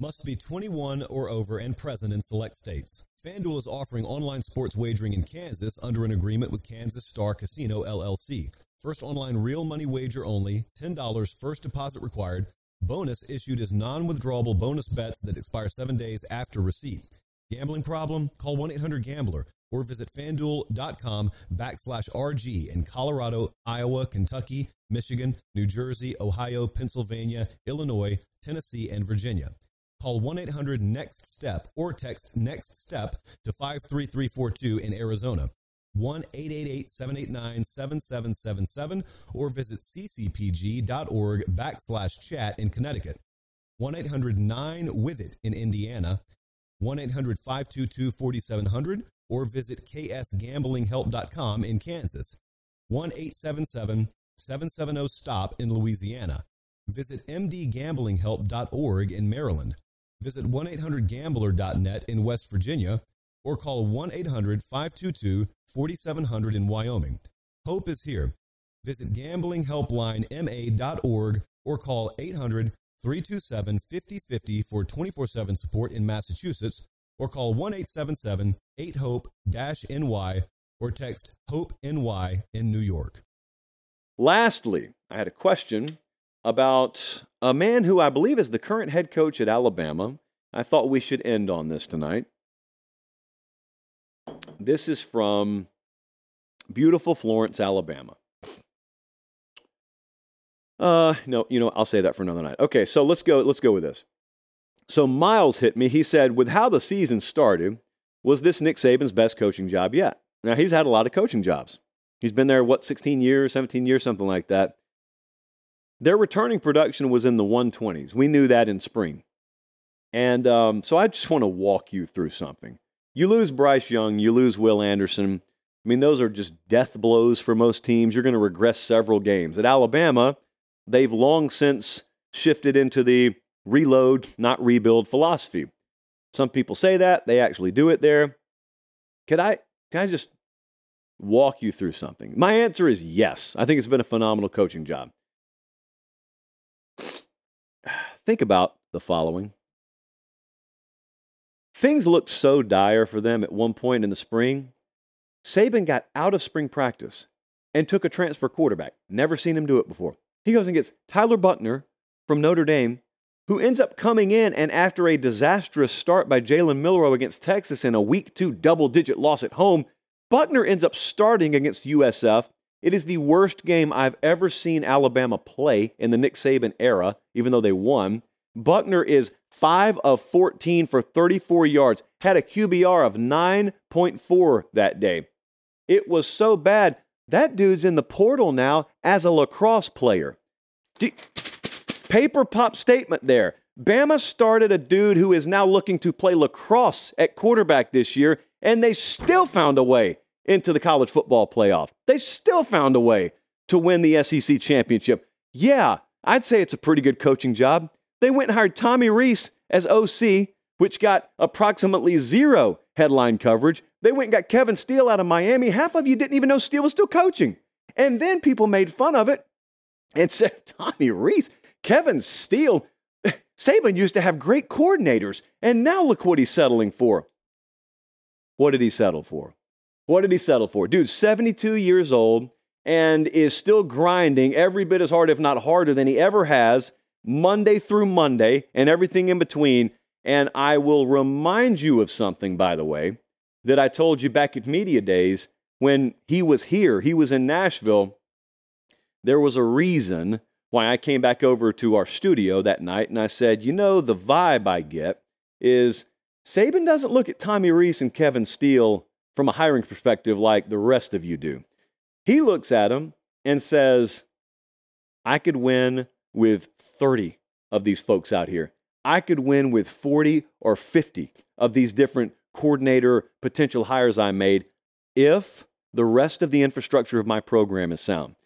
C: Must be 21 or over and present in select states. FanDuel is offering online sports wagering in Kansas under an agreement with Kansas Star Casino LLC. First online real money wager only, $10 first deposit required, Bonus issued as non-withdrawable bonus bets that expire seven days after receipt. Gambling problem? Call 1-800-GAMBLER or visit fanduel.com backslash RG in Colorado, Iowa, Kentucky, Michigan, New Jersey, Ohio, Pennsylvania, Illinois, Tennessee, and Virginia. Call 1 800 NEXT STEP or text NEXT STEP to 53342 in Arizona. 1 888 789 7777 or visit ccpg.org backslash chat in Connecticut. 1 800 9 with it in Indiana. 1 800 522 4700 or visit ksgamblinghelp.com in Kansas. 1 877 770 STOP in Louisiana. Visit mdgamblinghelp.org in Maryland. Visit 1 800 gambler.net in West Virginia or call 1 800 522 4700 in Wyoming. Hope is here. Visit gamblinghelplinema.org or call 800 327 5050 for 24 7 support in Massachusetts or call 1 877 8 HOPE NY or text HOPE NY in New York.
B: Lastly, I had a question about a man who I believe is the current head coach at Alabama. I thought we should end on this tonight. This is from beautiful Florence, Alabama. Uh, no, you know, I'll say that for another night. Okay, so let's go. Let's go with this. So Miles hit me. He said, with how the season started, was this Nick Saban's best coaching job yet? Now he's had a lot of coaching jobs. He's been there what 16 years, 17 years, something like that. Their returning production was in the 120s. We knew that in spring. And um, so I just want to walk you through something. You lose Bryce Young, you lose Will Anderson. I mean, those are just death blows for most teams. You're going to regress several games. At Alabama, they've long since shifted into the reload, not rebuild philosophy. Some people say that, they actually do it there. Could I, can I just walk you through something? My answer is yes. I think it's been a phenomenal coaching job. <sighs> Think about the following. Things looked so dire for them at one point in the spring. Saban got out of spring practice and took a transfer quarterback. Never seen him do it before. He goes and gets Tyler Buchner from Notre Dame, who ends up coming in and after a disastrous start by Jalen Milroe against Texas in a week two double digit loss at home, Buchner ends up starting against USF. It is the worst game I've ever seen Alabama play in the Nick Saban era, even though they won. Buchner is 5 of 14 for 34 yards, had a QBR of 9.4 that day. It was so bad. That dude's in the portal now as a lacrosse player. Paper pop statement there. Bama started a dude who is now looking to play lacrosse at quarterback this year, and they still found a way into the college football playoff. They still found a way to win the SEC championship. Yeah, I'd say it's a pretty good coaching job. They went and hired Tommy Rees as OC, which got approximately zero headline coverage. They went and got Kevin Steele out of Miami. Half of you didn't even know Steele was still coaching. And then people made fun of it and <laughs> said, Tommy Rees, Kevin Steele, <laughs> Saban used to have great coordinators, and now look what he's settling for. What did he settle for? What did he settle for? Dude, 72 years old and is still grinding every bit as hard, if not harder, than he ever has Monday through Monday and everything in between. And I will remind you of something, by the way, that I told you back at Media Days when he was here, he was in Nashville. There was a reason why I came back over to our studio that night and I said, you know, the vibe I get is Saban doesn't look at Tommy Rees and Kevin Steele from a hiring perspective like the rest of you do. He looks at them and says, I could win with 30 of these folks out here. I could win with 40 or 50 of these different coordinator potential hires I made if the rest of the infrastructure of my program is sound.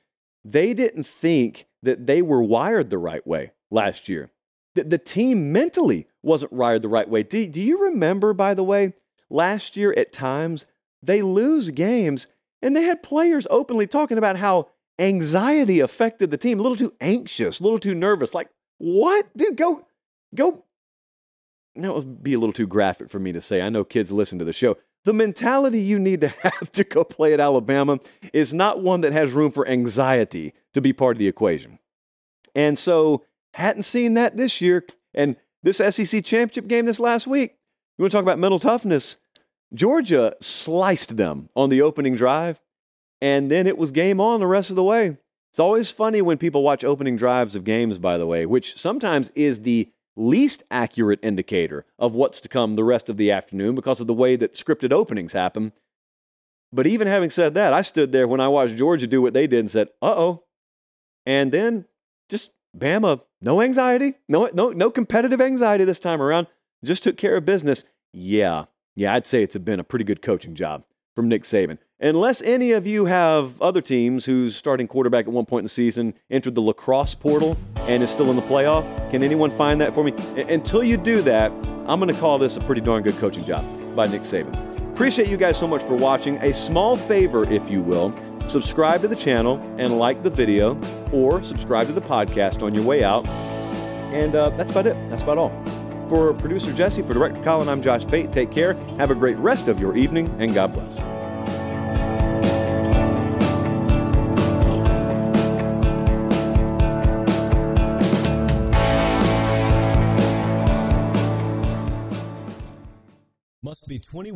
B: They didn't think that they were wired the right way last year. The, the team mentally wasn't wired the right way. Do, do you remember, by the way, last year at times they lose games and they had players openly talking about how anxiety affected the team, a little too anxious, a little too nervous. Like, what? Dude, go, go. That would be a little too graphic for me to say. I know kids listen to the show. The mentality you need to <laughs> have to go play at Alabama is not one that has room for anxiety to be part of the equation. And so, hadn't seen that this year. And this SEC championship game this last week, you want to talk about mental toughness? Georgia sliced them on the opening drive and then it was game on the rest of the way. It's always funny when people watch opening drives of games, by the way, which sometimes is the
D: least accurate indicator of what's to come the rest of the afternoon because of the way that scripted openings happen. But even having said that, I stood there when I watched Georgia do what they did and said, uh oh. And then just Bama, no anxiety, no, no, no competitive anxiety this time around. Just took care of business. Yeah, yeah, I'd say it's been a pretty good coaching job from Nick Saban. Unless any of you have other teams whose starting quarterback at one point in the season entered the lacrosse portal and is still in the playoff, can anyone find that for me? Until you do that, I'm going to call this a pretty darn good coaching job by Nick Saban. Appreciate you guys so much for watching. A small favor, if you will, subscribe to the channel and like the video, or subscribe to the podcast on your way out. And uh, that's about it. That's about all. For producer Jesse, for director Colin, I'm Josh Pate. Take care. Have a great rest of your evening, and God bless.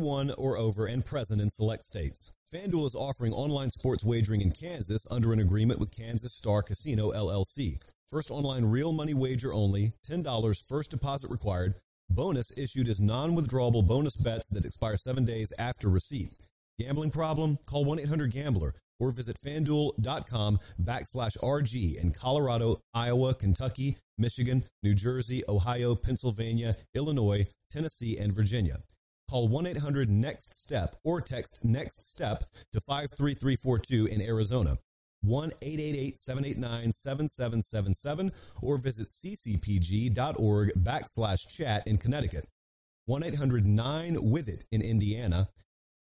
B: 21 or over and present in select states. FanDuel is offering online sports wagering in Kansas under an agreement with Kansas Star Casino LLC. First online real money wager only, $10 first deposit required. Bonus issued as non-withdrawable bonus bets that expire seven days after receipt. Gambling problem? Call 1-800-GAMBLER or visit fanduel.com backslash RG in Colorado, Iowa, Kentucky, Michigan, New Jersey, Ohio, Pennsylvania, Illinois, Tennessee, and Virginia. Call 1-800-NEXT-STEP or text NEXT STEP to 53342 in Arizona. 1-888-789-7777 or visit ccpg.org backslash chat in Connecticut. 1-800-9-WITH-IT in Indiana.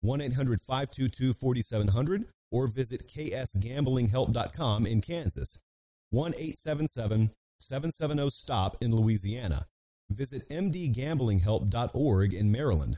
B: 1-800-522-4700 or visit ksgamblinghelp.com in Kansas. 1-877-770-STOP in Louisiana. Visit mdgamblinghelp.org in Maryland.